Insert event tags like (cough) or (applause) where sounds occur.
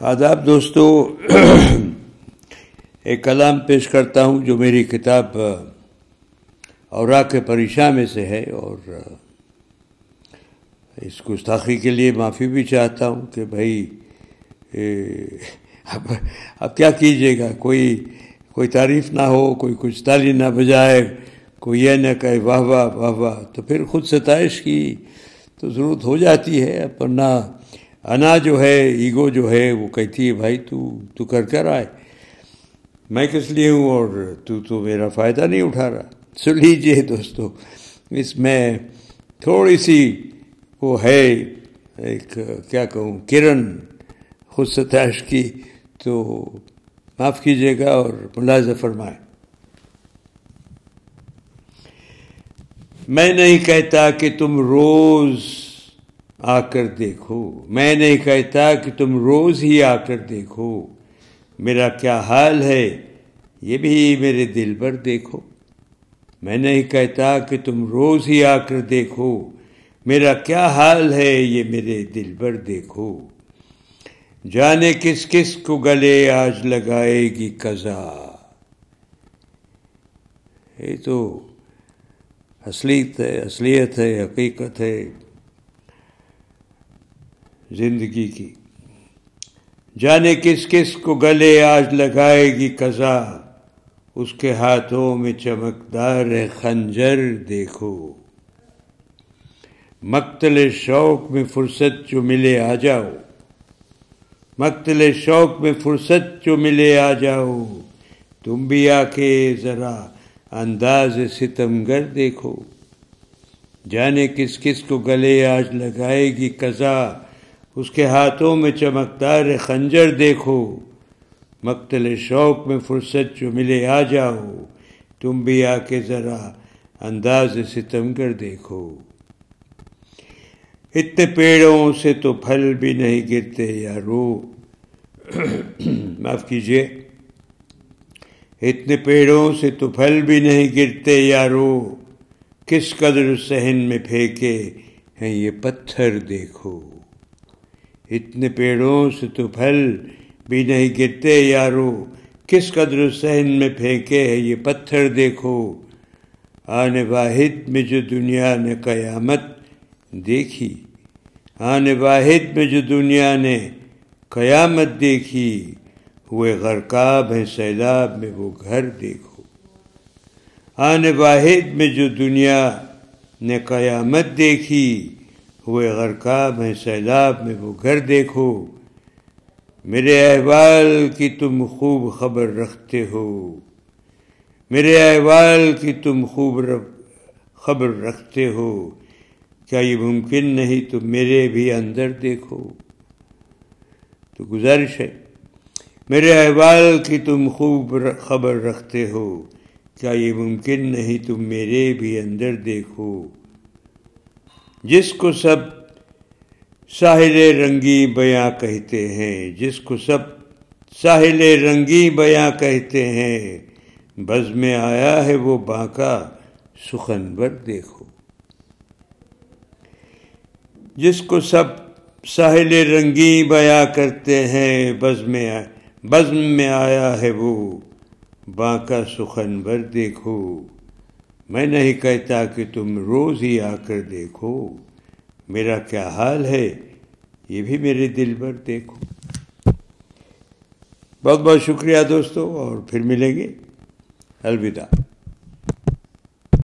آداب دوستو، ایک کلام پیش کرتا ہوں جو میری کتاب، اوراق پریشاں میں سے ہے اور اس گستاخی کے لیے معافی بھی چاہتا ہوں کہ بھائی اب اب کیا کیجیے گا؟ کوئی کوئی تعریف نہ ہو، کوئی کچھ تالی نہ بجائے، کوئی یہ نہ کہے، واہ واہ واہ واہ، تو پھر خود ستائش کی تو ضرورت ہو جاتی ہے ورنہ انا جو ہے، ایگو جو ہے، وہ کہتی ہے، بھائی، تو تو کر کر آئے میں کس لیے ہوں اور تو تو میرا فائدہ نہیں اٹھا رہا؟ سن لیجیے دوستو، اس میں تھوڑی سی وہ ہے ایک، کیا کہوں، کرن خود ستائش کی، تو معاف کیجیے گا اور ملازہ فرمائے میں نہیں کہتا کہ تم روز آ کر دیکھو۔ میں نہیں کہتا کہ تم روز ہی آ کر دیکھو۔ میرا کیا حال ہے؟ یہ بھی میرے دل پر دیکھو۔ میں نہیں کہتا کہ تم روز ہی آ کر دیکھو۔ میرا کیا حال ہے؟ یہ میرے دل پر دیکھو۔ جانے کس کس کو گلے آج لگائے گی قضا۔ یہ تو اصلیت ہے اصلیت ہے، حقیقت ہے۔ زندگی کی۔ جانے کس کس کو گلے آج لگائے گی قضا۔ اس کے ہاتھوں میں چمکدار خنجر دیکھو۔ مقتل شوق میں فرصت جو ملے آ جاؤ۔ مقتل شوق میں فرصت جو ملے آ جاؤ۔ تم بھی آ کے ذرا انداز ستم گر دیکھو۔ جانے کس کس کو گلے آج لگائے گی قضا۔ اس کے ہاتھوں میں چمکدار خنجر دیکھو۔ مقتل شوق میں فرصت جو ملے آ جاؤ۔ تم بھی آ کے ذرا انداز ستم گر دیکھو۔ اتنے پیڑوں سے تو پھل بھی نہیں گرتے یا رو (coughs) معاف کیجیے اتنے پیڑوں سے تو پھل بھی نہیں گرتے یارو کس قدر سہن میں پھینکے ہیں یہ پتھر دیکھو۔ اتنے پیڑوں سے تو پھل بھی نہیں گرتے یارو۔ کس قدر سہن میں پھینکے ہیں یہ پتھر دیکھو۔ آنے واحد میں جو دنیا نے قیامت دیکھی۔ آنے واحد میں جو دنیا نے قیامت دیکھی۔ ہوئے غرقاب ہیں سیلاب میں وہ گھر دیکھو۔ آنے واحد میں جو دنیا نے قیامت دیکھی۔ ہوئے غرقاب ہیں سیلاب میں، وہ گھر دیکھو۔ میرے احوال کی تم خوب خبر رکھتے ہو۔ میرے احوال کی تم خوب خبر رکھتے ہو۔ کیا یہ ممکن نہیں تو میرے بھی اندر دیکھو؟ تو گزارش ہے۔ میرے احوال کی تم خوب خبر رکھتے ہو۔ کیا یہ ممکن نہیں تم میرے بھی اندر دیکھو؟ جس کو سب ساحل رنگی بیاں کہتے ہیں، جس کو سب ساحل رنگی بیاں کہتے ہیں۔ بز میں آیا ہے وہ بانکا سخنور دیکھو۔ جس کو سب ساحل رنگی بیاں کرتے ہیں، بز میں بزم میں آیا ہے وہ بانکا سخن بر دیکھو۔ میں نہیں کہتا کہ تم روز ہی آ کر دیکھو۔ میرا کیا حال ہے؟ یہ بھی میرے دل پر دیکھو۔ بہت بہت شکریہ دوستو، اور پھر ملیں گے۔ الوداع۔